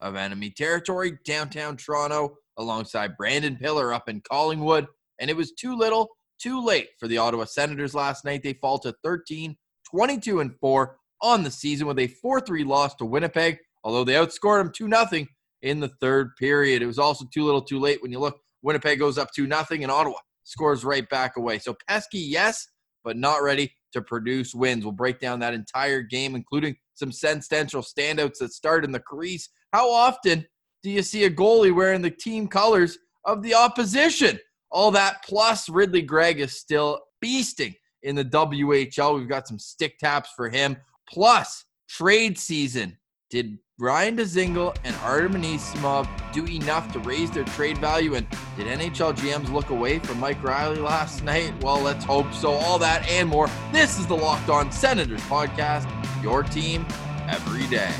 of enemy territory, downtown Toronto, alongside Brandon Pillar up in Collingwood. And it was too little, too late for the Ottawa Senators last night. They fall to 13, 22, and 4 on the season with a 4 3 loss to Winnipeg, although they outscored them 2 0 in the third period. It was also too little, too late when you look. Winnipeg goes up 2 0 and Ottawa scores right back away. So pesky, yes, but not ready to produce wins. We'll break down that entire game, including some sensational standouts that start in the crease. How often do you see a goalie wearing the team colors of the opposition? All that plus Ridly Greig is still beasting in the WHL. We've got some stick taps for him. Plus, trade season. Did Ryan Dzingel and Artem Anisimov do enough to raise their trade value? And did NHL GMs look away from Mike Reilly last night? Well, let's hope so. All that and more. This is the Locked On Senators podcast, your team every day.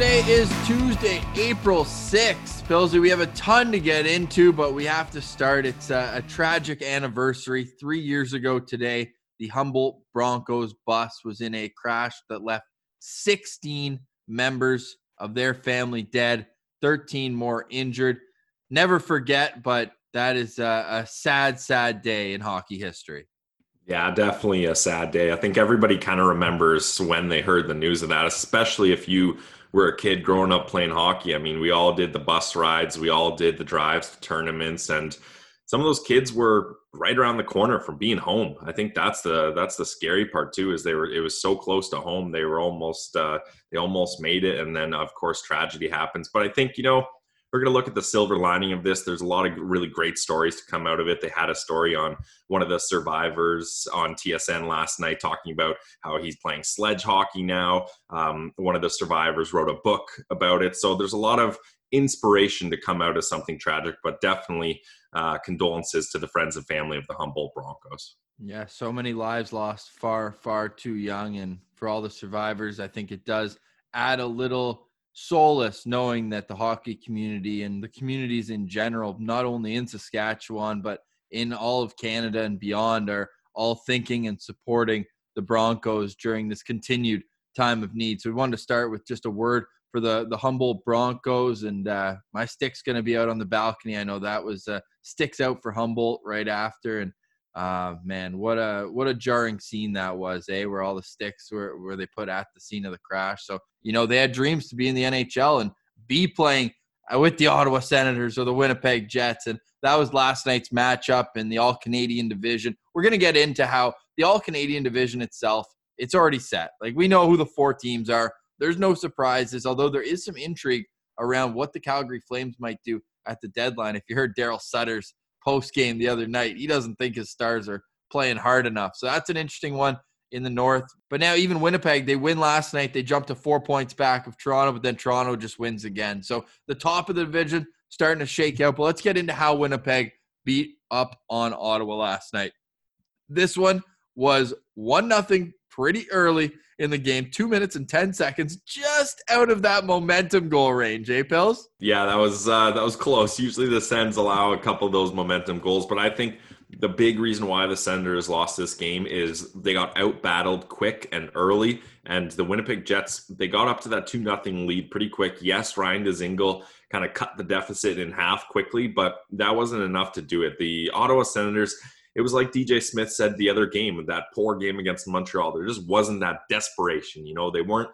Today is Tuesday, April 6th. Pilsy, we have a ton to get into, but we have to start. It's a, a, tragic anniversary. Three years ago today, the Humboldt Broncos bus was in a crash that left 16 members of their family dead, 13 more injured. Never forget, but that is a, a sad, sad day in hockey history. Yeah, definitely a sad day. I think everybody kind of remembers when they heard the news of that, especially if you were a kid growing up playing hockey. I mean, we all did the bus rides, we all did the drives to tournaments, and some of those kids were right around the corner from being home. I think that's the that's the scary part too. Is they were it was so close to home. They were almost uh, they almost made it, and then of course tragedy happens. But I think you know we're going to look at the silver lining of this. There's a lot of really great stories to come out of it. They had a story on one of the survivors on TSN last night talking about how he's playing sledge hockey now. Um, one of the survivors wrote a book about it. So there's a lot of inspiration to come out of something tragic, but definitely uh, condolences to the friends and family of the Humboldt Broncos. Yeah, so many lives lost far, far too young. And for all the survivors, I think it does add a little solace knowing that the hockey community and the communities in general, not only in Saskatchewan, but in all of Canada and beyond, are all thinking and supporting the Broncos during this continued time of need. So we wanted to start with just a word for the the Humboldt Broncos, and uh, my stick's going to be out on the balcony. I know that was uh, sticks out for Humboldt right after, and uh, man, what a what a jarring scene that was, eh? Where all the sticks were where they put at the scene of the crash. So you know they had dreams to be in the NHL and be playing uh, with the Ottawa Senators or the Winnipeg Jets, and that was last night's matchup in the All Canadian division. We're gonna get into how the All Canadian division itself it's already set. Like we know who the four teams are. There's no surprises, although there is some intrigue around what the Calgary Flames might do at the deadline. If you heard Daryl Sutter's post game the other night. He doesn't think his stars are playing hard enough. So that's an interesting one in the North. But now even Winnipeg, they win last night. They jumped to four points back of Toronto, but then Toronto just wins again. So the top of the division starting to shake out. But let's get into how Winnipeg beat up on Ottawa last night. This one was one nothing pretty early in the game, two minutes and ten seconds, just out of that momentum goal range. Eh, Pills? Yeah, that was uh, that was close. Usually the Sens allow a couple of those momentum goals, but I think the big reason why the Senators lost this game is they got out battled quick and early, and the Winnipeg Jets they got up to that two nothing lead pretty quick. Yes, Ryan Dzingel kind of cut the deficit in half quickly, but that wasn't enough to do it. The Ottawa Senators it was like DJ Smith said the other game, that poor game against Montreal. There just wasn't that desperation. You know, they weren't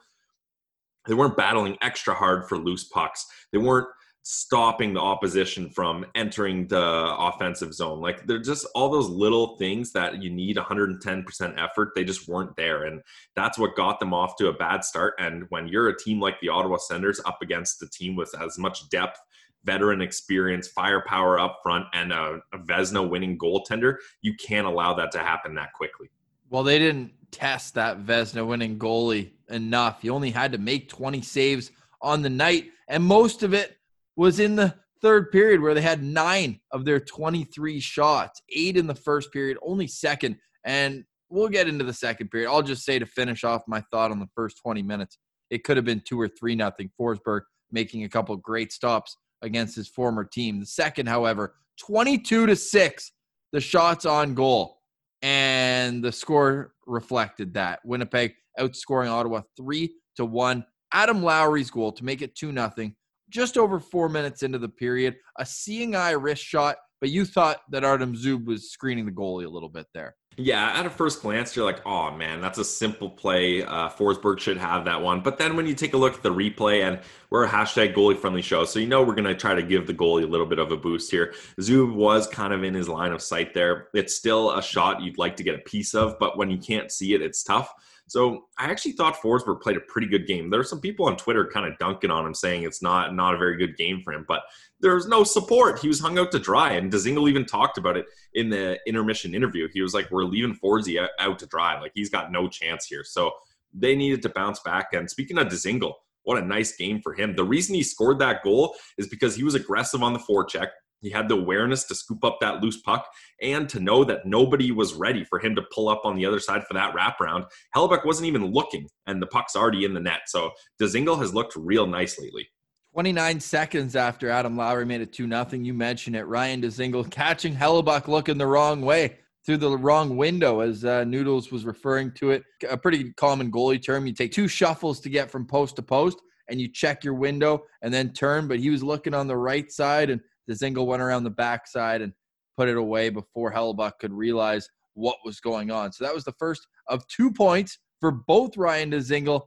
they weren't battling extra hard for loose pucks. They weren't stopping the opposition from entering the offensive zone. Like they're just all those little things that you need 110% effort. They just weren't there. And that's what got them off to a bad start. And when you're a team like the Ottawa Senators up against a team with as much depth veteran experience, firepower up front, and a, a Vezina winning goaltender, you can't allow that to happen that quickly. Well, they didn't test that Vezina winning goalie enough. He only had to make 20 saves on the night, and most of it was in the third period where they had nine of their 23 shots, eight in the first period, only second. And we'll get into the second period. I'll just say to finish off my thought on the first 20 minutes, it could have been two or three nothing. Forsberg making a couple great stops against his former team. The second, however, 22 to 6, the shots on goal. And the score reflected that. Winnipeg outscoring Ottawa 3 to 1. Adam Lowry's goal to make it 2 0 just over four minutes into the period. A seeing eye wrist shot, but you thought that Artem Zub was screening the goalie a little bit there. Yeah, at a first glance, you're like, oh man, that's a simple play. Uh, Forsberg should have that one. But then when you take a look at the replay, and we're a hashtag goalie friendly show, so you know we're going to try to give the goalie a little bit of a boost here. Zub was kind of in his line of sight there. It's still a shot you'd like to get a piece of, but when you can't see it, it's tough. So I actually thought Forsberg played a pretty good game. There are some people on Twitter kind of dunking on him, saying it's not not a very good game for him. But there's no support. He was hung out to dry, and Dzingel even talked about it in the intermission interview. He was like, "We're leaving Forsy out to dry. Like he's got no chance here." So they needed to bounce back. And speaking of Dzingel, what a nice game for him. The reason he scored that goal is because he was aggressive on the forecheck. He had the awareness to scoop up that loose puck and to know that nobody was ready for him to pull up on the other side for that wraparound. Hellebuyck wasn't even looking, and the puck's already in the net. So Dzingel has looked real nice lately. 29 seconds after Adam Lowry made it 2 nothing. You mentioned it. Ryan Dzingel catching Hellebuyck looking the wrong way through the wrong window, as uh, Noodles was referring to it. A pretty common goalie term. You take two shuffles to get from post to post, and you check your window and then turn. But he was looking on the right side, and Dzingel went around the backside and put it away before Hellebuyck could realize what was going on. So that was the first of two points for both Ryan Dzingel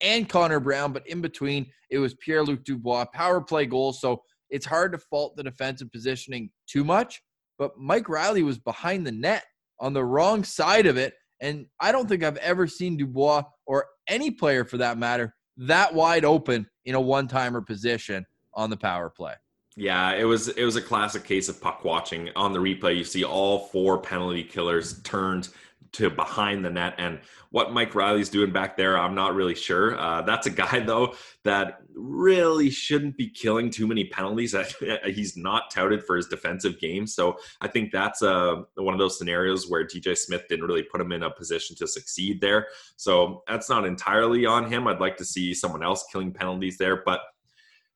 and Connor Brown. But in between, it was Pierre Luc Dubois, power play goal. So it's hard to fault the defensive positioning too much. But Mike Reilly was behind the net on the wrong side of it. And I don't think I've ever seen Dubois or any player for that matter that wide open in a one timer position on the power play. Yeah, it was it was a classic case of puck watching. On the replay, you see all four penalty killers turned to behind the net, and what Mike Reilly's doing back there, I'm not really sure. Uh, that's a guy though that really shouldn't be killing too many penalties. He's not touted for his defensive game, so I think that's uh, one of those scenarios where DJ Smith didn't really put him in a position to succeed there. So that's not entirely on him. I'd like to see someone else killing penalties there, but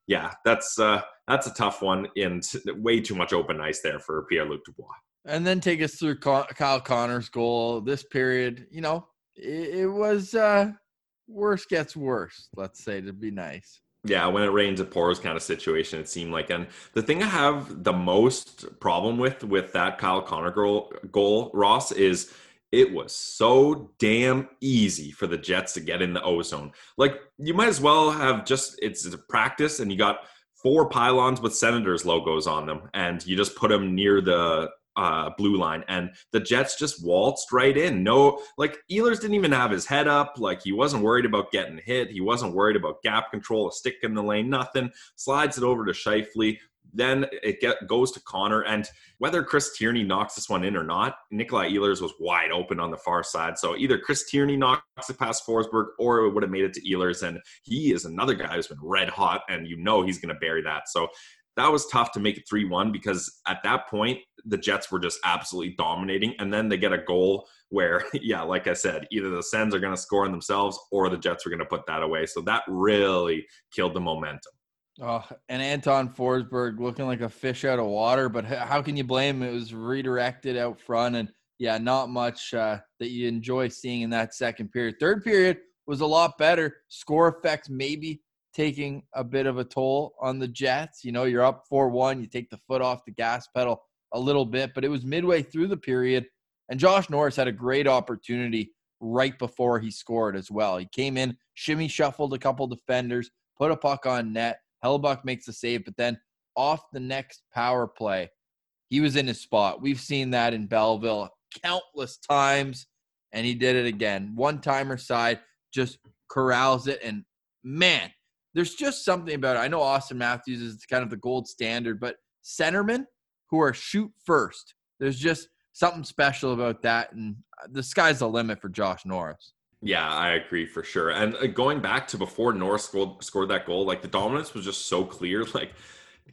yeah, that's uh, that's a tough one and way too much open ice there for Pierre Luc Dubois. And then take us through Kyle Connor's goal. This period, you know, it, it was uh, worse gets worse. Let's say to be nice. Yeah, when it rains, it pours kind of situation. It seemed like, and the thing I have the most problem with with that Kyle Connor goal, goal Ross is it was so damn easy for the Jets to get in the ozone. Like you might as well have just it's a practice and you got four pylons with Senators logos on them, and you just put them near the uh, blue line, and the Jets just waltzed right in. No, like Ehlers didn't even have his head up. Like he wasn't worried about getting hit. He wasn't worried about gap control, a stick in the lane, nothing. Slides it over to Scheifele. Then it get, goes to Connor, and whether Chris Tierney knocks this one in or not, Nikolai Ehlers was wide open on the far side. So either Chris Tierney knocks it past Forsberg, or it would have made it to Ehlers, and he is another guy who's been red hot, and you know he's going to bury that. So that was tough to make it 3-1 because at that point the Jets were just absolutely dominating. And then they get a goal where yeah like I said either the Sens are going to score on themselves or the Jets are going to put that away. So that really killed the momentum Oh, and Anton Forsberg looking like a fish out of water, but how can you blame him? It was redirected out front, and yeah, not much uh, that you enjoy seeing in that second period. Third period was a lot better. Score effects maybe taking a bit of a toll on the Jets. You know, you're up 4 1, you take the foot off the gas pedal a little bit, but it was midway through the period, and Josh Norris had a great opportunity right before he scored as well. He came in, shimmy shuffled a couple defenders, put a puck on net Hellebuyck makes the save, but then off the next power play, he was in his spot. We've seen that in Belleville countless times, and he did it again. One timer side just corrals it, and man, there's just something about it. I know Auston Matthews is kind of the gold standard, but centermen who are shoot first, there's just something special about that. And the sky's the limit for Josh Norris. Yeah, I agree for sure. And uh, going back to before Norris scored, scored that goal, like the dominance was just so clear. Like,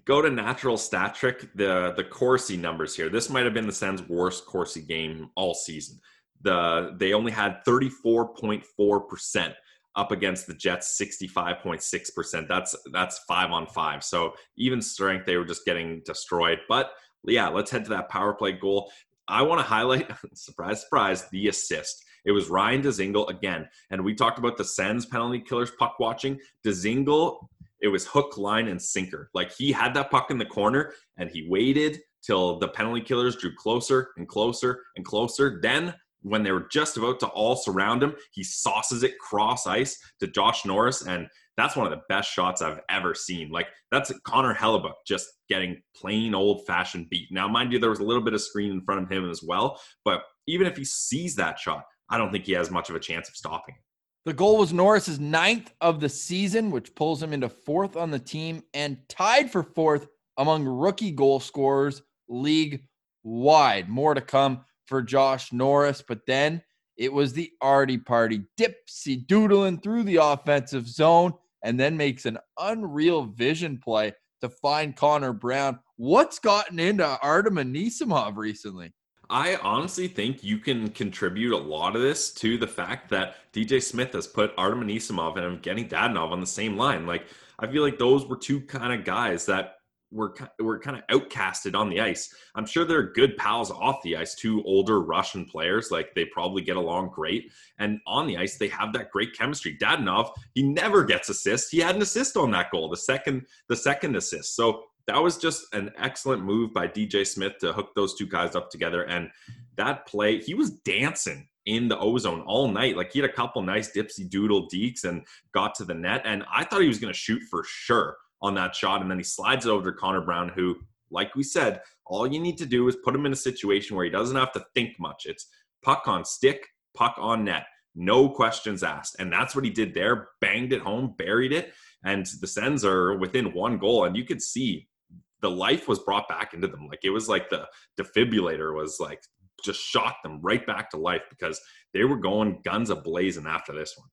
go to natural stat trick, the the Corsi numbers here. This might have been the Sens' worst Corsi game all season. The they only had 34.4 percent up against the Jets 65.6%. That's that's 5 on 5. So even strength they were just getting destroyed. But yeah, let's head to that power play goal. I want to highlight surprise surprise the assist. It was Ryan Dzingel again. And we talked about the Sens penalty killers puck watching. Dzingel, it was hook, line, and sinker. Like he had that puck in the corner and he waited till the penalty killers drew closer and closer and closer. Then when they were just about to all surround him, he sauces it cross ice to Josh Norris. And that's one of the best shots I've ever seen. Like that's Connor Hellebuyck just getting plain old fashioned beat. Now, mind you, there was a little bit of screen in front of him as well. But even if he sees that shot, I don't think he has much of a chance of stopping. The goal was Norris's ninth of the season, which pulls him into fourth on the team and tied for fourth among rookie goal scorers league wide. More to come for Josh Norris, but then it was the arty party, dipsy doodling through the offensive zone, and then makes an unreal vision play to find Connor Brown. What's gotten into Artem Anisimov recently? I honestly think you can contribute a lot of this to the fact that DJ Smith has put Artem Anisimov and Evgeny Dadonov on the same line. Like, I feel like those were two kind of guys that were were kind of outcasted on the ice. I'm sure they're good pals off the ice, two older Russian players. Like they probably get along great, and on the ice they have that great chemistry. Dadonov, he never gets assists. He had an assist on that goal, the second the second assist. So that was just an excellent move by DJ Smith to hook those two guys up together. And that play, he was dancing in the ozone all night. Like he had a couple nice dipsy doodle dekes and got to the net. And I thought he was going to shoot for sure on that shot. And then he slides it over to Connor Brown, who, like we said, all you need to do is put him in a situation where he doesn't have to think much. It's puck on stick, puck on net, no questions asked. And that's what he did there. Banged it home, buried it. And the Sens are within one goal. And you could see the life was brought back into them. Like it was like the defibrillator was like just shot them right back to life because they were going guns a blazing after this one.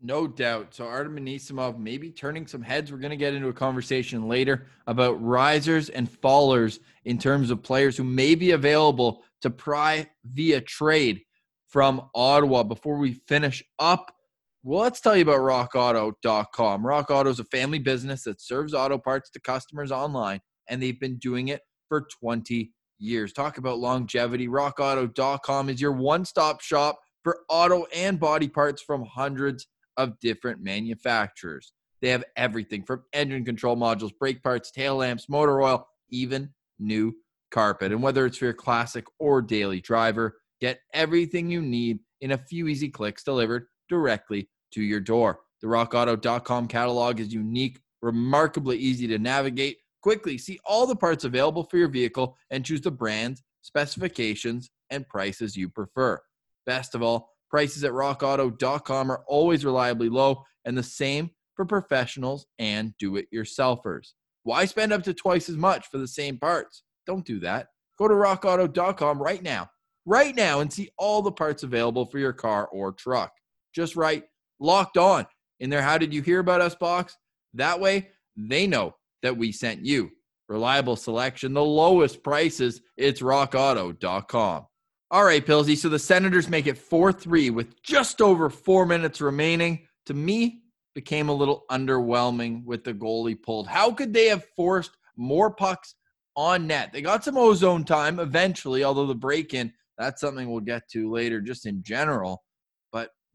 No doubt. So Artem Anisimov maybe turning some heads. We're going to get into a conversation later about risers and fallers in terms of players who may be available to pry via trade from Ottawa. Before we finish up, well, let's tell you about rockauto.com. Rock Auto is a family business that serves auto parts to customers online, and they've been doing it for 20 years. Talk about longevity. Rockauto.com is your one stop shop for auto and body parts from hundreds of different manufacturers. They have everything from engine control modules, brake parts, tail lamps, motor oil, even new carpet. And whether it's for your classic or daily driver, get everything you need in a few easy clicks delivered directly to your door. The rockauto.com catalog is unique, remarkably easy to navigate. Quickly see all the parts available for your vehicle and choose the brands, specifications, and prices you prefer. Best of all, Prices at rockauto.com are always reliably low and the same for professionals and do it yourselfers. Why spend up to twice as much for the same parts? Don't do that. Go to rockauto.com right now, right now, and see all the parts available for your car or truck. Just write locked on in there. How did you hear about us box? That way they know that we sent you. Reliable selection, the lowest prices. It's rockauto.com. All right, Pilsy. So the Senators make it 4 3 with just over four minutes remaining. To me, became a little underwhelming with the goalie pulled. How could they have forced more pucks on net? They got some ozone time eventually, although the break in, that's something we'll get to later, just in general.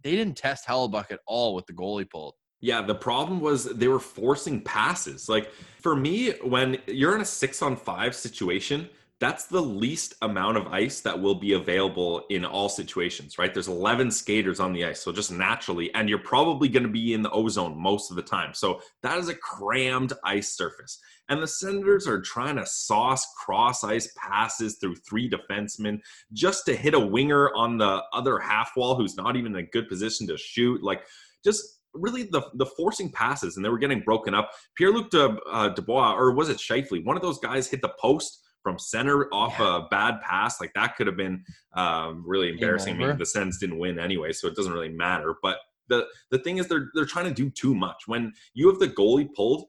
They didn't test Hellebuyck at all with the goalie pulled. Yeah, the problem was they were forcing passes. Like for me, when you're in a six on five situation, that's the least amount of ice that will be available in all situations, right? There's 11 skaters on the ice. So just naturally, and you're probably going to be in the ozone most of the time. So that is a crammed ice surface. And the Senators are trying to sauce cross ice passes through three defensemen just to hit a winger on the other half wall who's not even in a good position to shoot. Like, just really the the forcing passes and they were getting broken up. Pierre Luc uh, Dubois, or was it Scheifele? One of those guys hit the post from center off Yeah. a bad pass. Like that could have been um, really embarrassing. I mean, the Sens didn't win anyway, so it doesn't really matter. But the the thing is, they're they're trying to do too much. When you have the goalie pulled,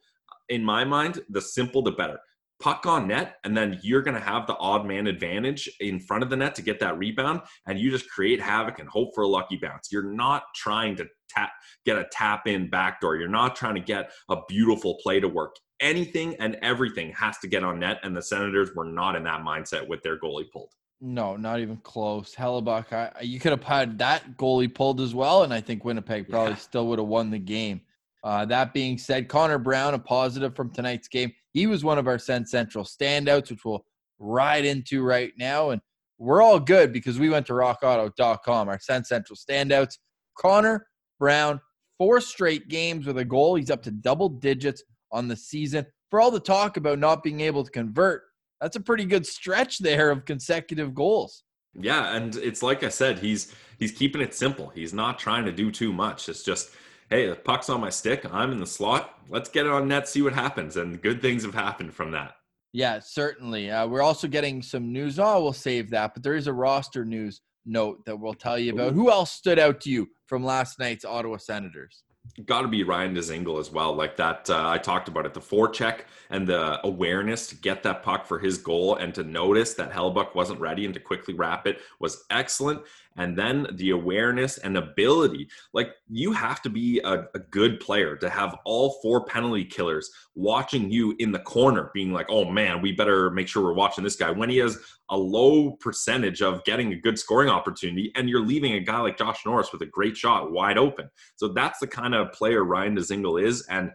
in my mind, the simple the better. Puck on net, and then you're going to have the odd man advantage in front of the net to get that rebound, and you just create havoc and hope for a lucky bounce. You're not trying to tap get a tap in backdoor. You're not trying to get a beautiful play to work. Anything and everything has to get on net, and the Senators were not in that mindset with their goalie pulled. No, not even close. Hellebuyck, I, you could have had that goalie pulled as well, and I think Winnipeg probably Yeah. still would have won the game. Uh, that being said, Connor Brown, a positive from tonight's game. He was one of our Sen Central standouts, which we'll ride into right now. And we're all good because we went to rockauto.com, our Sen Central standouts. Connor Brown, four straight games with a goal. He's up to double digits on the season. For all the talk about not being able to convert, that's a pretty good stretch there of consecutive goals. Yeah, and it's like I said, he's he's keeping it simple. He's not trying to do too much. It's just, hey, the puck's on my stick. I'm in the slot. Let's get it on net, see what happens. And good things have happened from that. Yeah, certainly. Uh, we're also getting some news. Oh, we'll save that, but there is a roster news note that we'll tell you about. Who else stood out to you from last night's Ottawa Senators? Got to be Ryan Dzingel as well. Like that, uh, I talked about it. The forecheck and the awareness to get that puck for his goal and to notice that Hellebuyck wasn't ready and to quickly wrap it was excellent. And then the awareness and ability. Like you have to be a, a good player to have all four penalty killers watching you in the corner, being like, oh man, we better make sure we're watching this guy when he has a low percentage of getting a good scoring opportunity. And you're leaving a guy like Josh Norris with a great shot wide open. So that's the kind of player Ryan Dzingel is. And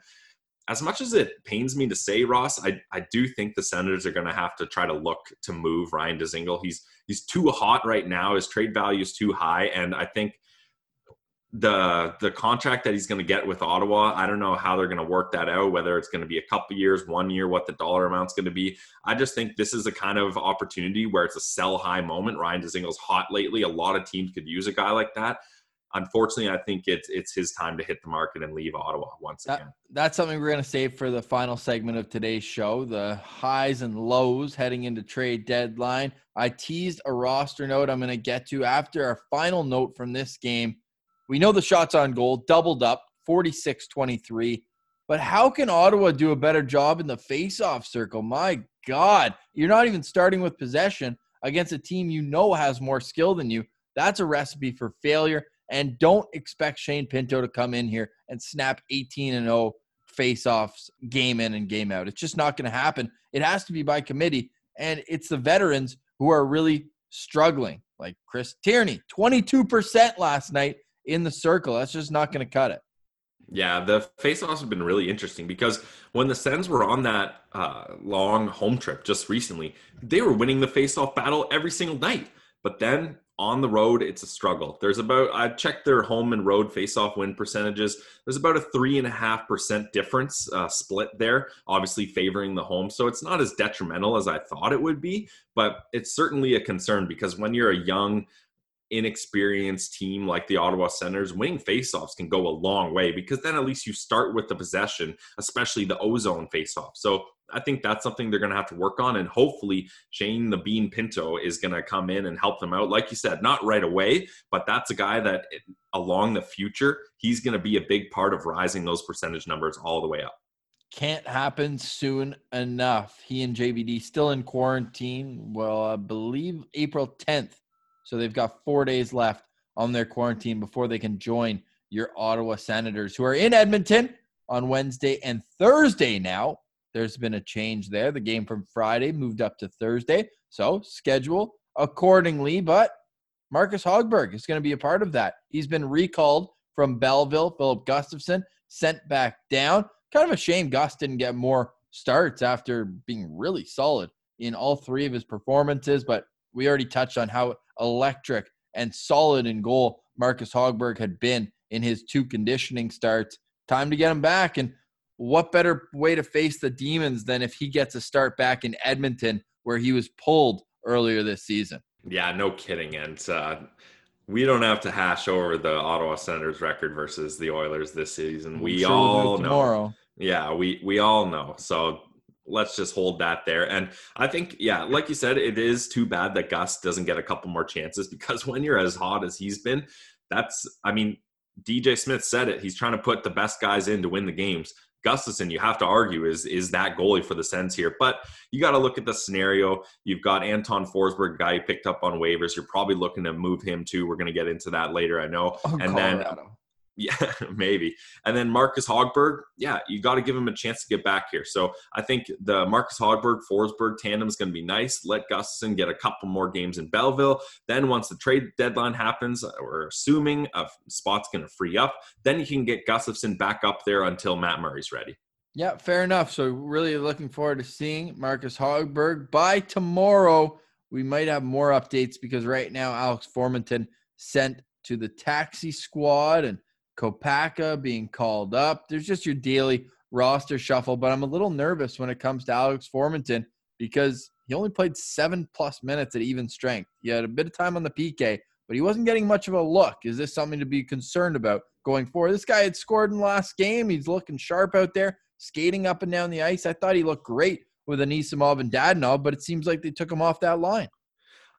as much as it pains me to say, Ross, I, I do think the Senators are going to have to try to look to move Ryan Dzingel. He's he's too hot right now. His trade value is too high, and I think the the contract that he's going to get with Ottawa, I don't know how they're going to work that out. Whether it's going to be a couple years, one year, what the dollar amount's going to be. I just think this is a kind of opportunity where it's a sell high moment. Ryan Dzingel's hot lately. A lot of teams could use a guy like that. Unfortunately, I think it's it's his time to hit the market and leave Ottawa once That- again. That's something we're going to save for the final segment of today's show the highs and lows heading into trade deadline. I teased a roster note I'm going to get to after our final note from this game. We know the shots on goal doubled up 46 23. But how can Ottawa do a better job in the face-off circle? My God, you're not even starting with possession against a team you know has more skill than you. That's a recipe for failure. And don't expect Shane Pinto to come in here and snap 18 and 0 face-offs game in and game out. It's just not going to happen. It has to be by committee, and it's the veterans who are really struggling. Like Chris Tierney, 22% last night in the circle. That's just not going to cut it. Yeah, the face-offs have been really interesting because when the Sens were on that uh, long home trip just recently, they were winning the face-off battle every single night. But then on the road, it's a struggle. There's about I checked their home and road face-off win percentages. There's about a three and a half percent difference uh, split there, obviously favoring the home. So it's not as detrimental as I thought it would be, but it's certainly a concern because when you're a young inexperienced team like the Ottawa Senators, winning faceoffs can go a long way because then at least you start with the possession, especially the ozone faceoff. So I think that's something they're going to have to work on. And hopefully, Shane the Bean Pinto is going to come in and help them out. Like you said, not right away, but that's a guy that along the future, he's going to be a big part of rising those percentage numbers all the way up. Can't happen soon enough. He and JBD still in quarantine. Well, I believe April 10th. So they've got four days left on their quarantine before they can join your Ottawa Senators, who are in Edmonton on Wednesday and Thursday now. There's been a change there. The game from Friday moved up to Thursday. So schedule accordingly. But Marcus Hogberg is going to be a part of that. He's been recalled from Belleville. Filip Gustavsson sent back down. Kind of a shame Gus didn't get more starts after being really solid in all three of his performances. But we already touched on how electric and solid in goal Marcus Hogberg had been in his two conditioning starts. Time to get him back. And what better way to face the demons than if he gets a start back in Edmonton, where he was pulled earlier this season? Yeah, no kidding. And uh, we don't have to hash over the Ottawa Senators record versus the Oilers this season. We Sure we'll do all know. tomorrow. Yeah, we we all know. So let's just hold that there. And I think, yeah, like you said, it is too bad that Gus doesn't get a couple more chances because when you're as hot as he's been, that's, I mean, DJ Smith said it. He's trying to put the best guys in to win the games. Gustavsson, you have to argue, is is that goalie for the Sens here. But you got to look at the scenario. You've got Anton Forsberg, guy you picked up on waivers. You're probably looking to move him too. We're going to get into that later, I know. Oh, and Colorado. then yeah, maybe. And then Marcus Hogberg, yeah, you got to give him a chance to get back here. So I think the Marcus Hogberg Forsberg tandem is going to be nice. Let Gustavsson get a couple more games in Belleville. Then once the trade deadline happens, uh, we're assuming a spot's going to free up. Then you can get Gustavsson back up there until Matt Murray's ready. Yeah, fair enough. So really looking forward to seeing Marcus Hogberg. By tomorrow, we might have more updates because right now Alex Formenton sent to the taxi squad and Kopaka being called up. There's just your daily roster shuffle, but I'm a little nervous when it comes to Alex Formenton because he only played seven plus minutes at even strength. He had a bit of time on the PK, but he wasn't getting much of a look. Is this something to be concerned about going forward? This guy had scored in the last game. He's looking sharp out there, skating up and down the ice. I thought he looked great with Anisimov and Dadonov, but it seems like they took him off that line.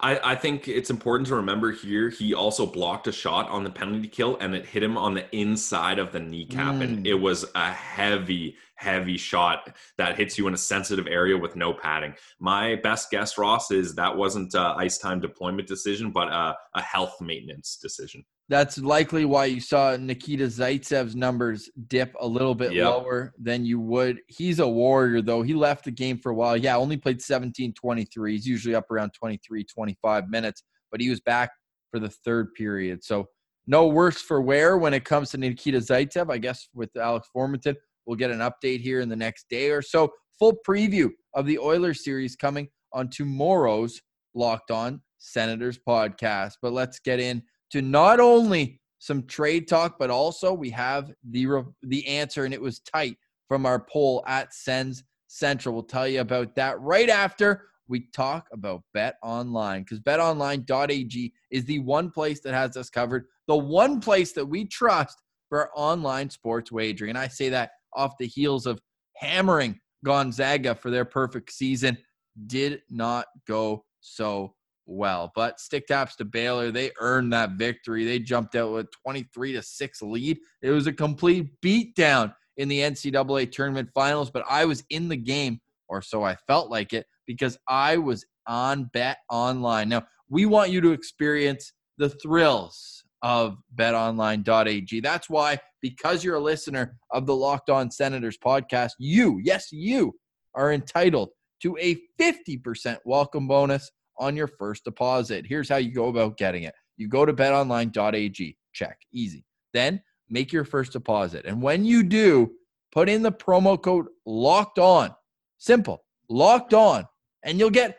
I, I, think it's important to remember here he also blocked a shot on the penalty kill and it hit him on the inside of the kneecap mm. and it was a heavy heavy shot that hits you in a sensitive area with no padding my best guess ross is that wasn't a ice time deployment decision but a, a health maintenance decision that's likely why you saw Nikita Zaitsev's numbers dip a little bit yep. lower than you would. He's a warrior, though. He left the game for a while. Yeah, only played 17 23. He's usually up around 23, 25 minutes, but he was back for the third period. So, no worse for wear when it comes to Nikita Zaitsev. I guess with Alex Formenton, we'll get an update here in the next day or so. Full preview of the Oilers series coming on tomorrow's Locked On Senators podcast. But let's get in to not only some trade talk, but also we have the the answer, and it was tight from our poll at Sens Central. We'll tell you about that right after we talk about Bet Online because BetOnline.ag is the one place that has us covered, the one place that we trust for online sports wagering. And I say that off the heels of hammering Gonzaga for their perfect season. Did not go so well. But stick taps to Baylor, they earned that victory. They jumped out with 23 to 6 lead. It was a complete beatdown in the NCAA tournament finals, but I was in the game, or so I felt like it, because I was on Bet Online. Now, we want you to experience the thrills of betonline.ag. That's why, because you're a listener of the Locked On Senators podcast, you, yes, you, are entitled to a 50% welcome bonus on your first deposit. Here's how you go about getting it you go to betonline.ag, check, easy. Then make your first deposit. And when you do, put in the promo code locked on. Simple, locked on, and you'll get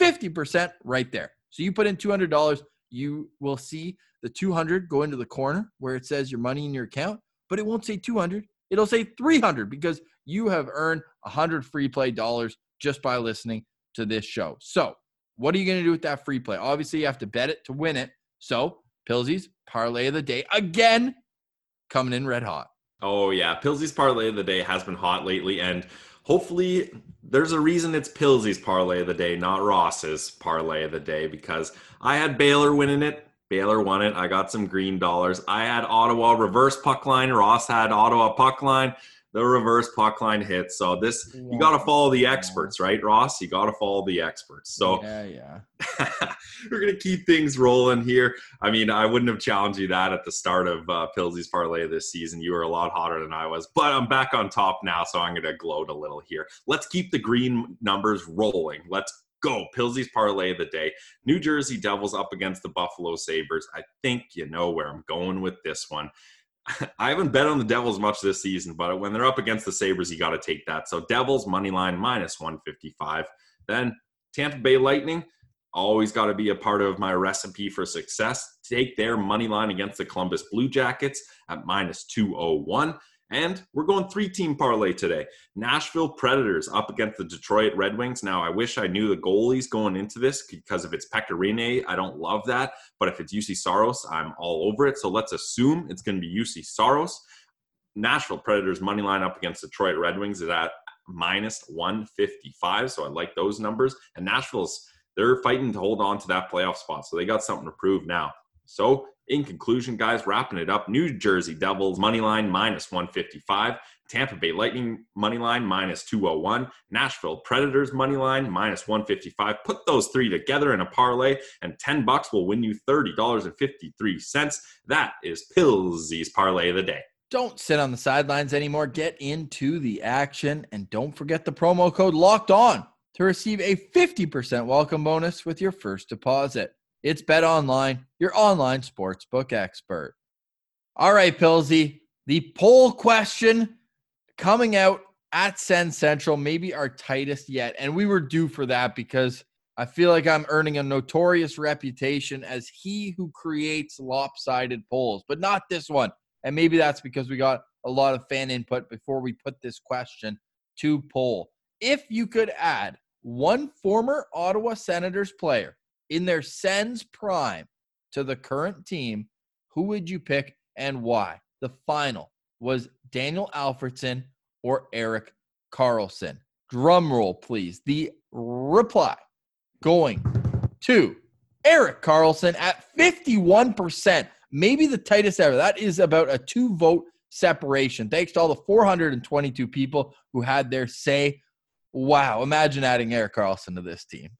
50% right there. So you put in $200, you will see the 200 go into the corner where it says your money in your account, but it won't say 200. It'll say 300 because you have earned 100 free play dollars just by listening to this show. So what are you going to do with that free play? Obviously, you have to bet it to win it. So, Pilsy's parlay of the day again coming in red hot. Oh, yeah. Pilsy's parlay of the day has been hot lately. And hopefully, there's a reason it's Pilsy's parlay of the day, not Ross's parlay of the day, because I had Baylor winning it. Baylor won it. I got some green dollars. I had Ottawa reverse puck line. Ross had Ottawa puck line the reverse puck line hits. So this you got to follow the experts, right, Ross? You got to follow the experts. So yeah, yeah. we're gonna keep things rolling here. I mean, I wouldn't have challenged you that at the start of uh, Pilsy's parlay this season. You were a lot hotter than I was, but I'm back on top now, so I'm gonna gloat a little here. Let's keep the green numbers rolling. Let's go. Pilsy's parlay of the day. New Jersey Devils up against the Buffalo Sabres. I think you know where I'm going with this one. I haven't bet on the Devils much this season, but when they're up against the Sabres, you got to take that. So Devils money line minus 155. Then Tampa Bay Lightning, always got to be a part of my recipe for success. Take their money line against the Columbus Blue Jackets at minus 201. And we're going three team parlay today. Nashville Predators up against the Detroit Red Wings. Now, I wish I knew the goalies going into this because if it's Pekka Rinne, I don't love that. But if it's Juuse Saros, I'm all over it. So let's assume it's going to be Juuse Saros. Nashville Predators money line up against Detroit Red Wings is at minus 155. So I like those numbers. And Nashville's they're fighting to hold on to that playoff spot. So they got something to prove now. So in conclusion, guys, wrapping it up, New Jersey Devils money line minus 155, Tampa Bay Lightning money line minus 201, Nashville Predators money line minus 155. Put those three together in a parlay, and 10 bucks will win you $30.53. That is Pillsy's parlay of the day. Don't sit on the sidelines anymore. Get into the action, and don't forget the promo code locked on to receive a 50% welcome bonus with your first deposit. It's Bet Online, your online sportsbook expert. All right, Pilsy, the poll question coming out at Sens Central, maybe our tightest yet. And we were due for that because I feel like I'm earning a notorious reputation as he who creates lopsided polls, but not this one. And maybe that's because we got a lot of fan input before we put this question to poll. If you could add one former Ottawa Senators player in their Sens prime to the current team, who would you pick and why? The final was Daniel Alfredsson or Erik Karlsson. Drum roll, please. The reply going to Erik Karlsson at 51%, maybe the tightest ever. That is about a two vote separation. Thanks to all the 422 people who had their say. Wow, imagine adding Erik Karlsson to this team.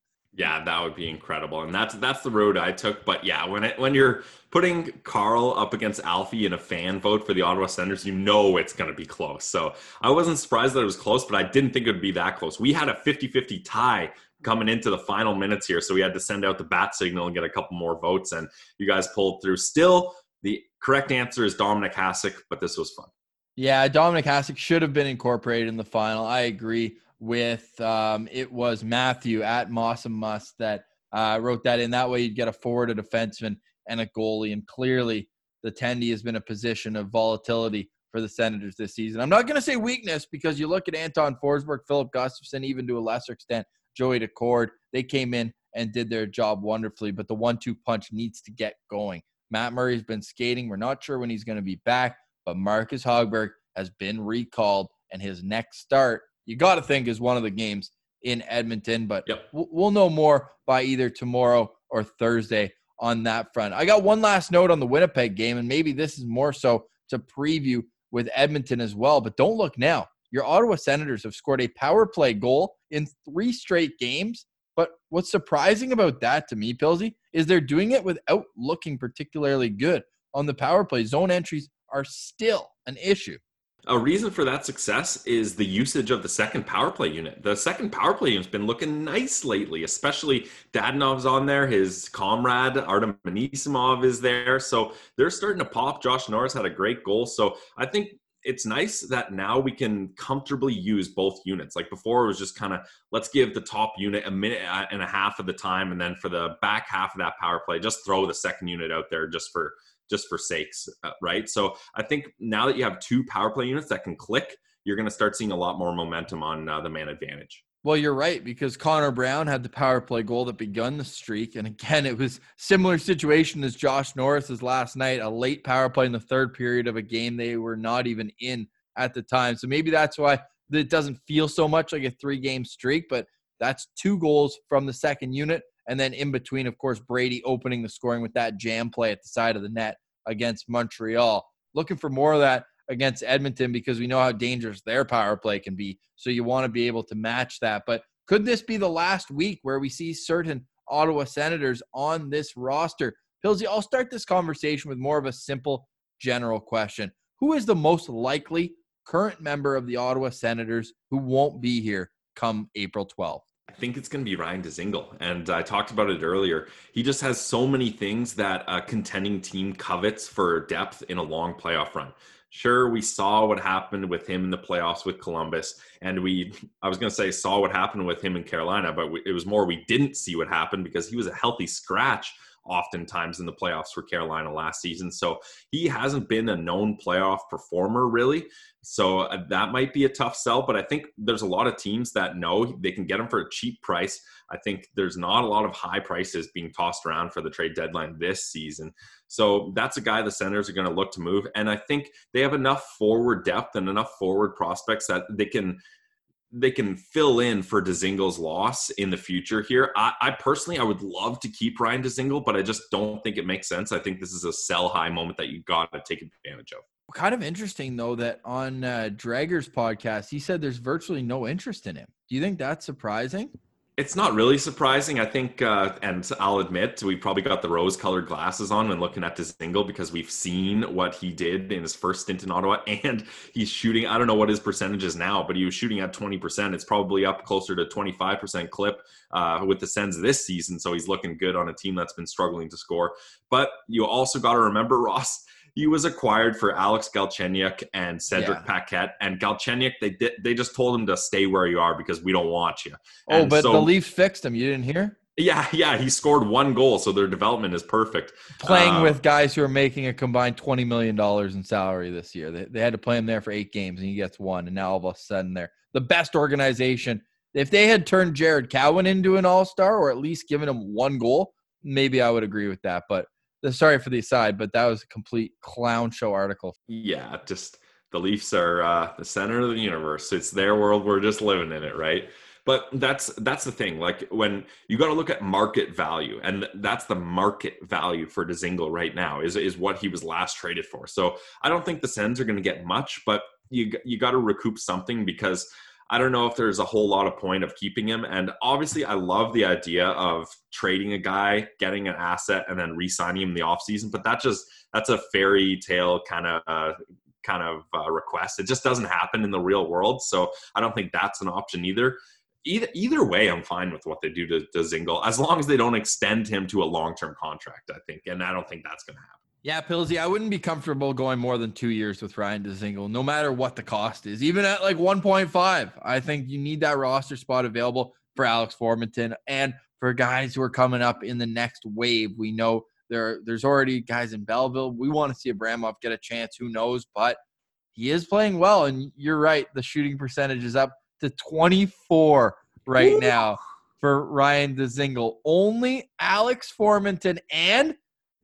Yeah, that would be incredible, and that's that's the road I took. But yeah, when it when you're putting Carl up against Alfie in a fan vote for the Ottawa Senators, you know it's going to be close. So I wasn't surprised that it was close, but I didn't think it would be that close. We had a 50-50 tie coming into the final minutes here, so we had to send out the bat signal and get a couple more votes, and you guys pulled through. Still, the correct answer is Dominik Hasek, but this was fun. Yeah, Dominik Hasek should have been incorporated in the final. I agree with um, it was Matthew at Moss and Must that uh, wrote that in. That way, you'd get a forward, a defenseman, and a goalie. And clearly, the Tendy has been a position of volatility for the Senators this season. I'm not going to say weakness because you look at Anton Forsberg, Filip Gustavsson, even to a lesser extent, Joey Daccord. They came in and did their job wonderfully, but the one-two punch needs to get going. Matt Murray's been skating. We're not sure when he's going to be back, but Marcus Hogberg has been recalled, and his next start you got to think is one of the games in Edmonton. But yep. we'll know more by either tomorrow or Thursday on that front. I got one last note on the Winnipeg game, and maybe this is more so to preview with Edmonton as well. But don't look now. Your Ottawa Senators have scored a power play goal in three straight games. But what's surprising about that to me, Pilsy, is they're doing it without looking particularly good on the power play. Zone entries are still an issue. A reason for that success is the usage of the second power play unit. The second power play unit's been looking nice lately, especially Dadonov's on there. His comrade Artem Anisimov is there, so they're starting to pop. Josh Norris had a great goal, so I think it's nice that now we can comfortably use both units. Like before, it was just kind of let's give the top unit a minute and a half of the time, and then for the back half of that power play, just throw the second unit out there just for just for sakes, uh, right? So I think now that you have two power play units that can click, you're going to start seeing a lot more momentum on uh, the man advantage. Well, you're right because Connor Brown had the power play goal that begun the streak, and again, it was similar situation as Josh Norris's last night, a late power play in the third period of a game they were not even in at the time. So maybe that's why it doesn't feel so much like a three-game streak, but that's two goals from the second unit. And then in between, of course, Brady opening the scoring with that jam play at the side of the net against Montreal. Looking for more of that against Edmonton because we know how dangerous their power play can be. So you want to be able to match that. But could this be the last week where we see certain Ottawa Senators on this roster? Pilsy, I'll start this conversation with more of a simple general question. Who is the most likely current member of the Ottawa Senators who won't be here come April 12th? I think it's going to be Ryan Dzingel. And I talked about it earlier. He just has so many things that a contending team covets for depth in a long playoff run. Sure, we saw what happened with him in the playoffs with Columbus, and we, I was going to say, saw what happened with him in Carolina, but it was more we didn't see what happened because he was a healthy scratch oftentimes in the playoffs for Carolina last season. So he hasn't been a known playoff performer really. So uh, that might be a tough sell, but I think there's a lot of teams that know they can get him for a cheap price. I think there's not a lot of high prices being tossed around for the trade deadline this season. So that's a guy the Senators are going to look to move. And I think they have enough forward depth and enough forward prospects that they can they can fill in for Dzingel's loss in the future here. I, I, personally, I would love to keep Ryan Dzingel, but I just don't think it makes sense. I think this is a sell high moment that you got to take advantage of. Kind of interesting though that on uh, Drager's podcast, he said there's virtually no interest in him. Do you think that's surprising? It's not really surprising. I think, uh, and I'll admit, we probably got the rose colored glasses on when looking at Dzingel because we've seen what he did in his first stint in Ottawa. And he's shooting, I don't know what his percentage is now, but he was shooting at 20%. It's probably up closer to 25% clip uh, with the Sens this season. So he's looking good on a team that's been struggling to score. But you also got to remember, Ross, he was acquired for Alex Galchenyuk and Cedric yeah. Paquette. And Galchenyuk, they did, they just told him to stay where you are because we don't want you. Oh, and but so, the Leafs fixed him. You didn't hear? Yeah, yeah, he scored one goal, so their development is perfect. Playing uh, with guys who are making a combined twenty million dollars in salary this year, they, they had to play him there for eight games, and he gets one, and now all of a sudden they're the best organization. If they had turned Jared Cowen into an All Star, or at least given him one goal, maybe I would agree with that. But sorry for the aside, but that was a complete clown show article. Yeah, just the Leafs are uh, the center of the universe. It's their world. We're just living in it, right? But that's that's the thing. Like when you got to look at market value, and that's the market value for Dzingel right now is is what he was last traded for. So I don't think the Sens are going to get much, but you you got to recoup something because I don't know if there's a whole lot of point of keeping him. And obviously, I love the idea of trading a guy, getting an asset, and then re-signing him in the offseason. But that just that's a fairy tale kind of uh, kind of uh, request. It just doesn't happen in the real world. So I don't think that's an option either. Either either way, I'm fine with what they do to, to Dzingel as long as they don't extend him to a long term contract. I think, and I don't think that's going to happen. Yeah, Pillsy, I wouldn't be comfortable going more than two years with Ryan Dzingel, no matter what the cost is. Even at like 1.5, I think you need that roster spot available for Alex Formenton and for guys who are coming up in the next wave. We know there there's already guys in Belleville. We want to see Abramov get a chance. Who knows? But he is playing well, and you're right. The shooting percentage is up to 24 right Ooh. now for Ryan Dzingel. Only Alex Formenton and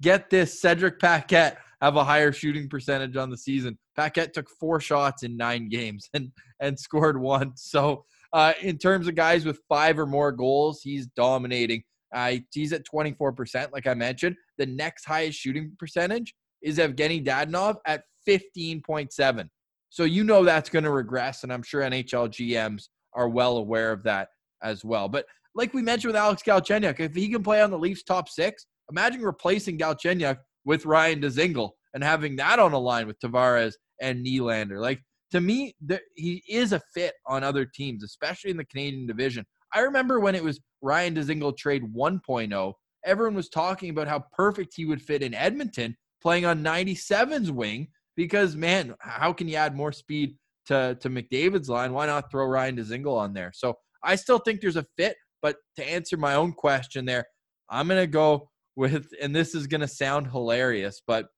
get this Cedric Paquette have a higher shooting percentage on the season. Paquette took four shots in nine games and and scored one. So uh, in terms of guys with five or more goals, he's dominating. Uh, he's at 24%, like I mentioned. The next highest shooting percentage is Evgeny Dadonov at 15.7. So you know that's going to regress, and I'm sure NHL GMs are well aware of that as well. But like we mentioned with Alex Galchenyuk, if he can play on the Leafs top six, Imagine replacing Galchenyuk with Ryan Dzingel and having that on a line with Tavares and Nylander. Like to me, there, he is a fit on other teams, especially in the Canadian division. I remember when it was Ryan Dzingel trade 1.0, everyone was talking about how perfect he would fit in Edmonton playing on 97's wing because man, how can you add more speed to to McDavid's line? Why not throw Ryan Dzingel on there? So I still think there's a fit, but to answer my own question there, I'm gonna go with, and this is going to sound hilarious, but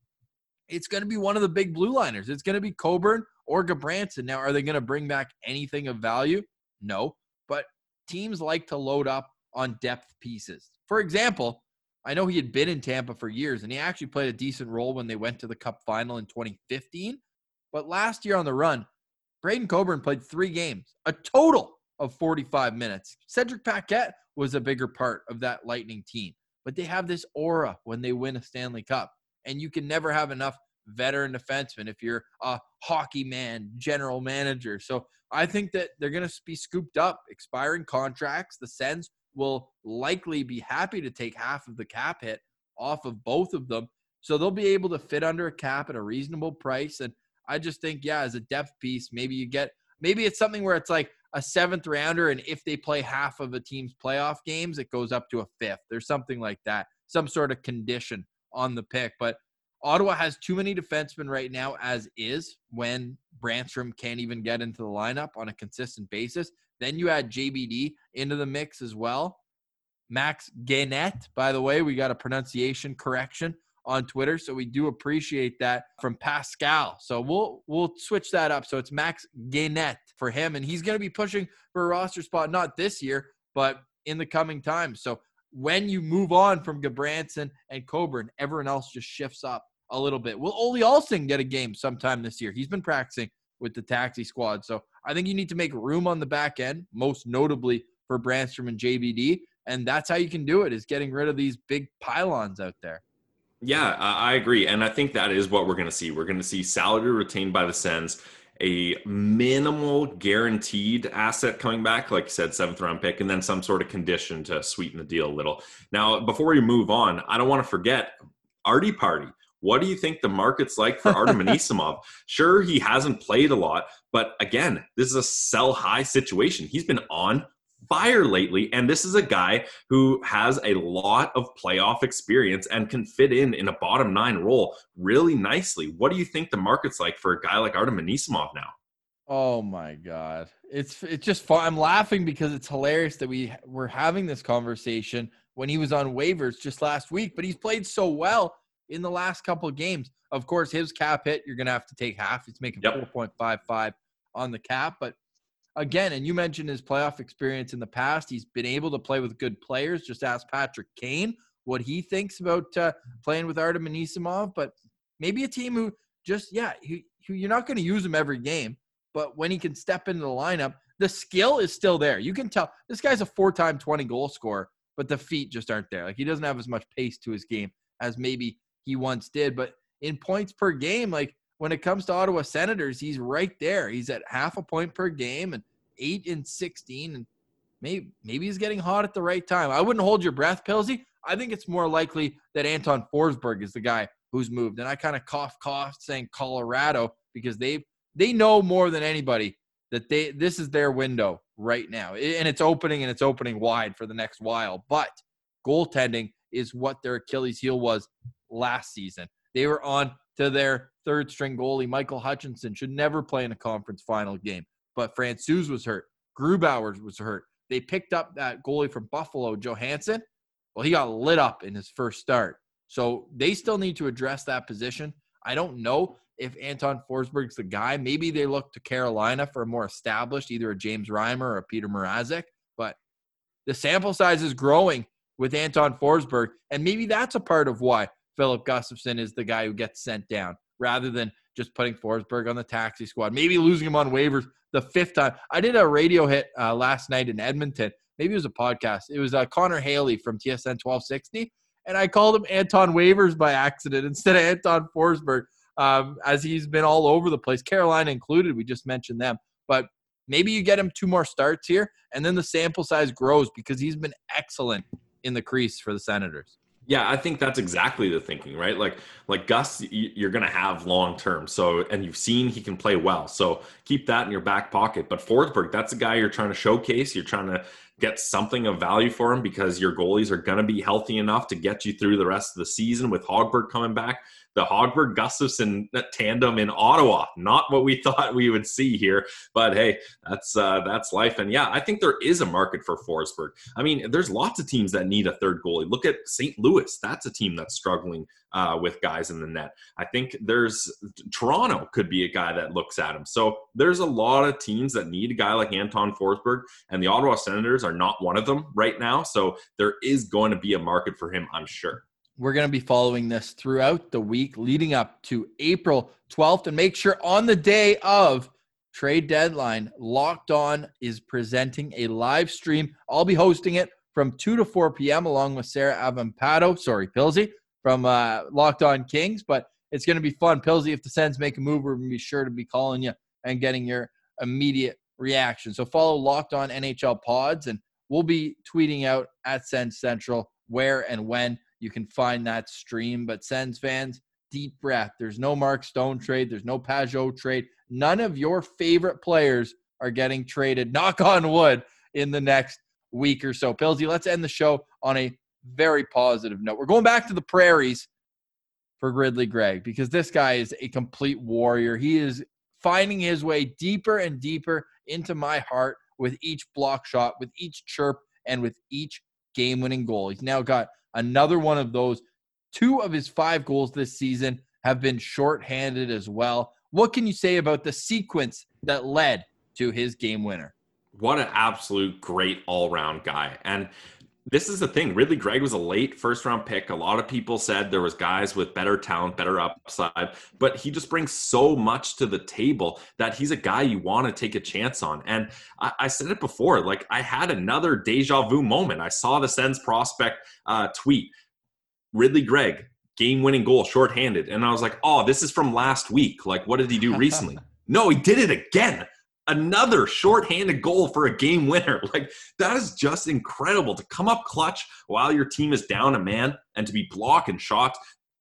it's going to be one of the big blue liners. It's going to be Coburn or Gudbranson. Now, are they going to bring back anything of value? No, but teams like to load up on depth pieces. For example, I know he had been in Tampa for years and he actually played a decent role when they went to the Cup final in 2015. But last year on the run, Braydon Coburn played three games, a total of 45 minutes. Cedric Paquette was a bigger part of that Lightning team but they have this aura when they win a Stanley Cup. And you can never have enough veteran defensemen if you're a hockey man, general manager. So I think that they're going to be scooped up, expiring contracts. The Sens will likely be happy to take half of the cap hit off of both of them. So they'll be able to fit under a cap at a reasonable price. And I just think, yeah, as a depth piece, maybe you get, maybe it's something where it's like a seventh rounder, and if they play half of a team's playoff games, it goes up to a fifth. There's something like that, some sort of condition on the pick. But Ottawa has too many defensemen right now, as is, when Brannstrom can't even get into the lineup on a consistent basis. Then you add JBD into the mix as well. Max Guenette, by the way, we got a pronunciation correction on Twitter. So we do appreciate that from Pascal. So we'll we'll switch that up. So it's Max Guenette for him, and he's going to be pushing for a roster spot not this year, but in the coming times. So when you move on from Gudbranson and Coburn, everyone else just shifts up a little bit. Will Olle Alsing get a game sometime this year? He's been practicing with the taxi squad. So I think you need to make room on the back end, most notably for Brannstrom and JBD. And that's how you can do it is getting rid of these big pylons out there. Yeah, I agree. And I think that is what we're going to see. We're going to see salary retained by the Sens, a minimal guaranteed asset coming back, like you said, seventh round pick, and then some sort of condition to sweeten the deal a little. Now, before we move on, I don't want to forget Artie Party. What do you think the market's like for Artem Anisimov? Sure, he hasn't played a lot, but again, this is a sell high situation. He's been on fire lately, and this is a guy who has a lot of playoff experience and can fit in in a bottom nine role really nicely. What do you think the market's like for a guy like Artem Anisimov now? Oh my god, it's it's just fun. I'm laughing because it's hilarious that we were having this conversation when he was on waivers just last week, but he's played so well in the last couple of games. Of course, his cap hit, you're going to have to take half. He's making yep. 4.55 on the cap. But again, and you mentioned his playoff experience in the past. He's been able to play with good players. Just ask Patrick Kane what he thinks about uh, playing with Artem Anisimov. But maybe a team who just, yeah, you're not going to use him every game. But when he can step into the lineup, the skill is still there. You can tell this guy's a four time 20 goal scorer, but the feet just aren't there. Like he doesn't have as much pace to his game as maybe he once did. But in points per game, like when it comes to Ottawa Senators, he's right there. He's at half a point per game and eight and 16. And maybe, maybe he's getting hot at the right time. I wouldn't hold your breath, Pilsy. I think it's more likely that Anton Forsberg is the guy who's moved. And I kind of cough, cough saying Colorado because they they know more than anybody that they this is their window right now. And it's opening and it's opening wide for the next while. But goaltending is what their Achilles heel was last season. They were on to their third string goalie, Michael Hutchinson, should never play in a conference final game. But Francouz was hurt. Grubauer was hurt. They picked up that goalie from Buffalo, Johansson. Well, he got lit up in his first start. So they still need to address that position. I don't know if Anton Forsberg's the guy. Maybe they look to Carolina for a more established, either a James Reimer or a Peter Mrazek. But the sample size is growing with Anton Forsberg, and maybe that's a part of why Filip Gustavsson is the guy who gets sent down rather than just putting Forsberg on the taxi squad. Maybe losing him on waivers the fifth time. I did a radio hit uh, last night in Edmonton. Maybe it was a podcast. It was uh, Connor Haley from TSN 1260. And I called him Anton Waivers by accident instead of Anton Forsberg, um, as he's been all over the place, Carolina included. We just mentioned them. But maybe you get him two more starts here, and then the sample size grows because he's been excellent in the crease for the Senators. Yeah, I think that's exactly the thinking, right? Like like Gus you're going to have long term. So and you've seen he can play well. So keep that in your back pocket. But Forsberg, that's a guy you're trying to showcase, you're trying to get something of value for him because your goalies are going to be healthy enough to get you through the rest of the season with Hogberg coming back the Hogberg Gustavsson tandem in Ottawa. Not what we thought we would see here, but hey, that's uh, that's life. And yeah, I think there is a market for Forsberg. I mean, there's lots of teams that need a third goalie. Look at St. Louis. That's a team that's struggling uh, with guys in the net. I think there's Toronto could be a guy that looks at him. So there's a lot of teams that need a guy like Anton Forsberg, and the Ottawa Senators are not one of them right now. So there is going to be a market for him, I'm sure. We're going to be following this throughout the week leading up to April 12th. And make sure on the day of trade deadline, Locked On is presenting a live stream. I'll be hosting it from 2 to 4 p.m. along with Sarah Avampato, sorry, Pilsy, from uh, Locked On Kings. But it's going to be fun. Pilsy, if the Sens make a move, we're going to be sure to be calling you and getting your immediate reaction. So follow Locked On NHL Pods, and we'll be tweeting out at Sens Central where and when you can find that stream. But Sens fans, deep breath. There's no Mark Stone trade. There's no Pageau trade. None of your favorite players are getting traded, knock on wood, in the next week or so. Pilsy, let's end the show on a very positive note. We're going back to the prairies for Ridly Greig because this guy is a complete warrior. He is finding his way deeper and deeper into my heart with each block shot, with each chirp, and with each game winning goal. He's now got Another one of those. Two of his five goals this season have been shorthanded as well. What can you say about the sequence that led to his game winner? What an absolute great all round guy. And this is the thing. Ridly Greig was a late first round pick. A lot of people said there was guys with better talent, better upside, but he just brings so much to the table that he's a guy you want to take a chance on. And I, I said it before, like I had another deja vu moment. I saw the Sens prospect uh, tweet Ridly Greig game winning goal shorthanded, and I was like, oh, this is from last week. Like, what did he do recently? no, he did it again another shorthanded goal for a game winner. Like that is just incredible to come up clutch while your team is down a man and to be blocked and shot.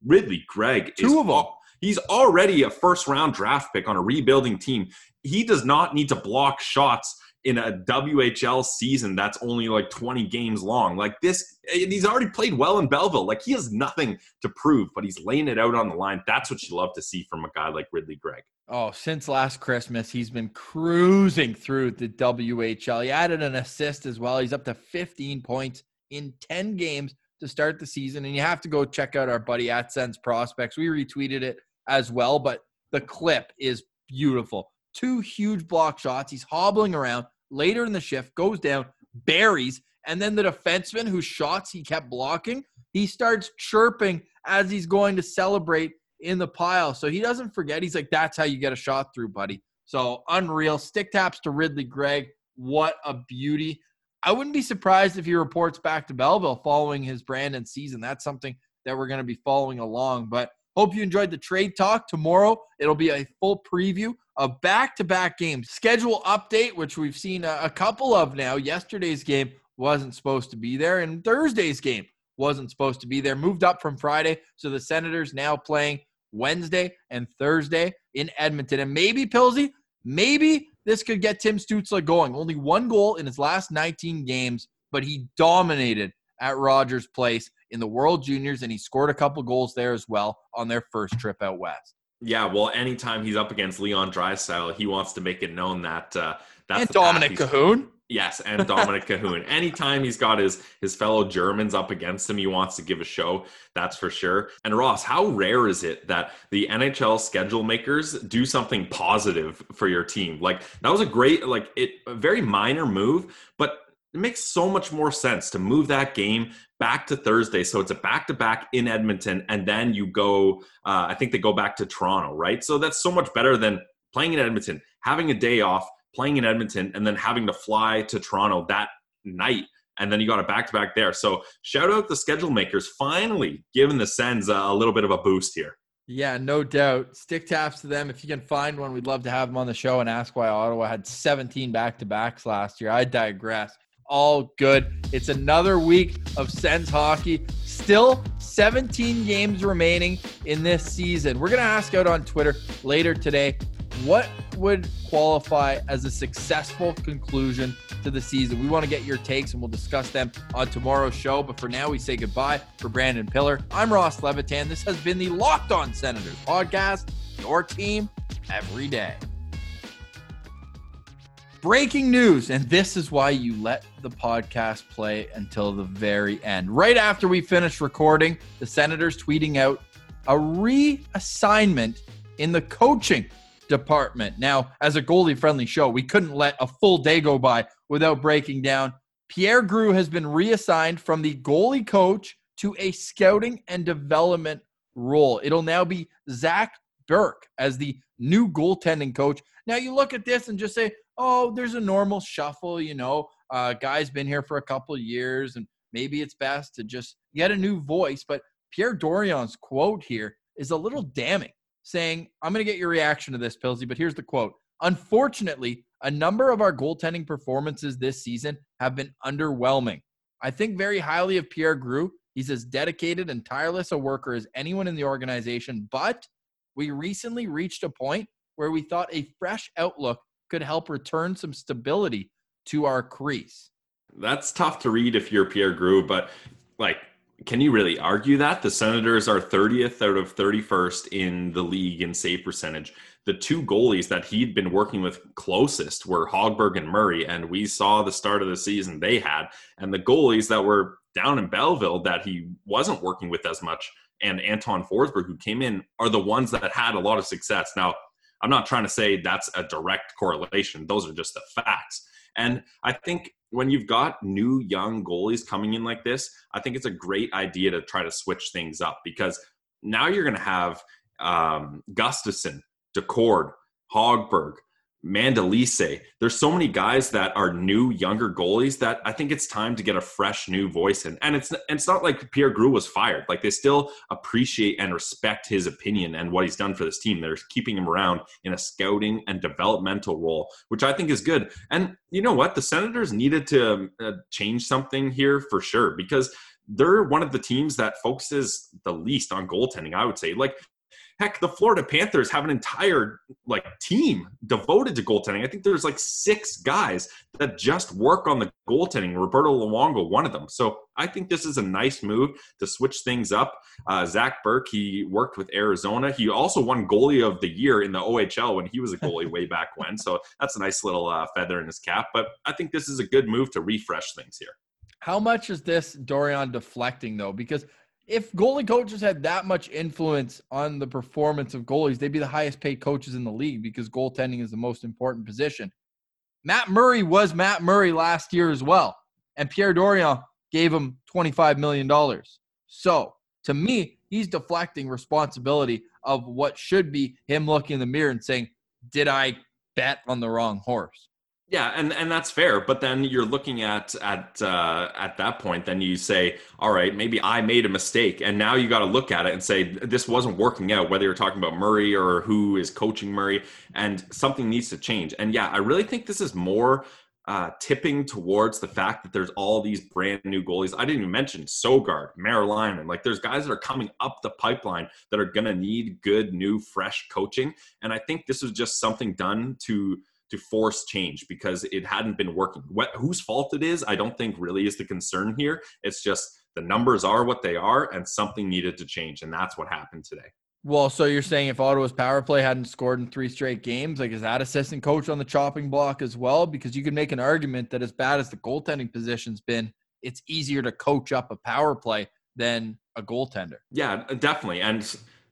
Ridly Greig two is, of them. He's already a first round draft pick on a rebuilding team. He does not need to block shots in a WHL season that's only like 20 games long. Like this, he's already played well in Belleville. Like he has nothing to prove, but he's laying it out on the line. That's what you love to see from a guy like Ridly Greig. Oh, since last Christmas, he's been cruising through the WHL. He added an assist as well. He's up to 15 points in 10 games to start the season. And you have to go check out our buddy at Sens Prospects. We retweeted it as well, but the clip is beautiful. Two huge block shots. He's hobbling around later in the shift, goes down, buries, and then the defenseman whose shots he kept blocking, he starts chirping as he's going to celebrate in the pile. So he doesn't forget. He's like, that's how you get a shot through, buddy. So unreal. Stick taps to Ridly Greig. What a beauty. I wouldn't be surprised if he reports back to Belleville following his Brandon season. That's something that we're going to be following along. But hope you enjoyed the trade talk. Tomorrow, it'll be a full preview of back to back games. Schedule update, which we've seen a, couple of now. Yesterday's game wasn't supposed to be there, and Thursday's game wasn't supposed to be there. Moved up from Friday. So the Senators now playing Wednesday and Thursday in Edmonton. And maybe, Pilsy, maybe this could get Tim Stutzle going. Only one goal in his last 19 games, but he dominated at Rogers Place in the World Juniors, and he scored a couple goals there as well on their first trip out west. Yeah, well, anytime he's up against Leon Draisaitl, he wants to make it known that uh, that's and Dominik Kahun. Yes, and Dominik Kahun. Anytime he's got his his fellow Germans up against him, he wants to give a show. That's for sure. And Ross, how rare is it that the NHL schedule makers do something positive for your team? Like that was a great, like it, a very minor move, but it makes so much more sense to move that game back to Thursday. So it's a back to back in Edmonton, and then you go. Uh, I think they go back to Toronto, right? So that's so much better than playing in Edmonton, having a day off playing in Edmonton and then having to fly to Toronto that night. And then you got a back to back there. So shout out the schedule makers finally giving the Sens a, little bit of a boost here. Yeah, no doubt. Stick taps to them. If you can find one, we'd love to have them on the show and ask why Ottawa had 17 back to backs last year. I digress. All good. It's another week of Sens hockey. Still 17 games remaining in this season. We're going to ask out on Twitter later today what would qualify as a successful conclusion to the season? We want to get your takes and we'll discuss them on tomorrow's show. But for now, we say goodbye for Brandon Pillar. I'm Ross Levitan. This has been the Locked On Senators podcast, your team every day. Breaking news, and this is why you let the podcast play until the very end. Right after we finish recording, the Senators tweeting out a reassignment in the coaching department. Now, as a goalie friendly show, we couldn't let a full day go by without breaking down. Pierre Groulx has been reassigned from the goalie coach to a scouting and development role. It'll now be Zac Bierk as the new goaltending coach. Now, you look at this and just say, oh, there's a normal shuffle, you know, uh, guy's been here for a couple years and maybe it's best to just get a new voice. But Pierre Dorion's quote here is a little damning saying, I'm going to get your reaction to this, Pilsy, but here's the quote. Unfortunately, a number of our goaltending performances this season have been underwhelming. I think very highly of Pierre Groulx. He's as dedicated and tireless a worker as anyone in the organization, but we recently reached a point where we thought a fresh outlook could help return some stability to our crease. That's tough to read if you're Pierre Groulx, but like can you really argue that the Senators are 30th out of 31st in the league in save percentage? The two goalies that he'd been working with closest were Hogberg and Murray, and we saw the start of the season they had. And the goalies that were down in Belleville that he wasn't working with as much, and Anton Forsberg, who came in, are the ones that had a lot of success. Now, I'm not trying to say that's a direct correlation; those are just the facts. And I think when you've got new young goalies coming in like this, I think it's a great idea to try to switch things up because now you're going to have um, Gustavsson, Daccord, Hogberg, Mandolese. There's so many guys that are new, younger goalies that I think it's time to get a fresh, new voice in. And it's it's not like Pierre Groulx was fired. Like they still appreciate and respect his opinion and what he's done for this team. They're keeping him around in a scouting and developmental role, which I think is good. And you know what? The Senators needed to uh, change something here for sure because they're one of the teams that focuses the least on goaltending. I would say, like Heck, the Florida Panthers have an entire like team devoted to goaltending. I think there's like six guys that just work on the goaltending. Roberto Luongo, one of them. So I think this is a nice move to switch things up. Uh, Zac Bierk, he worked with Arizona. He also won goalie of the year in the OHL when he was a goalie way back when. So that's a nice little uh, feather in his cap. But I think this is a good move to refresh things here. How much is this Dorion deflecting though? Because if goalie coaches had that much influence on the performance of goalies, they'd be the highest paid coaches in the league because goaltending is the most important position. Matt Murray was Matt Murray last year as well, and Pierre Dorion gave him $25 million. So to me, he's deflecting responsibility of what should be him looking in the mirror and saying, Did I bet on the wrong horse? Yeah, and and that's fair. But then you're looking at at uh, at that point, then you say, all right, maybe I made a mistake, and now you got to look at it and say this wasn't working out. Whether you're talking about Murray or who is coaching Murray, and something needs to change. And yeah, I really think this is more uh, tipping towards the fact that there's all these brand new goalies. I didn't even mention Sogaard, Merilainen. Like there's guys that are coming up the pipeline that are going to need good, new, fresh coaching. And I think this was just something done to to force change because it hadn't been working. What, whose fault it is, I don't think really is the concern here. It's just the numbers are what they are, and something needed to change, and that's what happened today. Well, so you're saying if Ottawa's power play hadn't scored in three straight games, like is that assistant coach on the chopping block as well? Because you could make an argument that as bad as the goaltending position's been, it's easier to coach up a power play than a goaltender. Yeah, definitely. And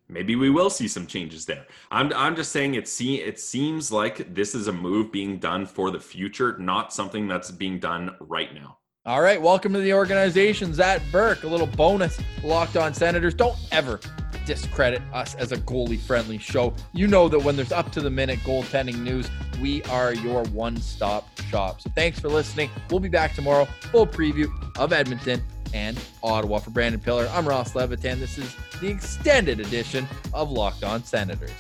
maybe we will see some changes there. I'm, I'm just saying it, see, it seems like this is a move being done for the future, not something that's being done right now. All right, welcome to the organization, Zac Bierk. A little bonus, locked on Senators. Don't ever discredit us as a goalie friendly show. You know that when there's up to the minute goaltending news, we are your one stop shop. So thanks for listening. We'll be back tomorrow. Full preview of Edmonton and Ottawa. For Brandon Pillar, I'm Ross Levitan. This is the extended edition of Locked On Senators.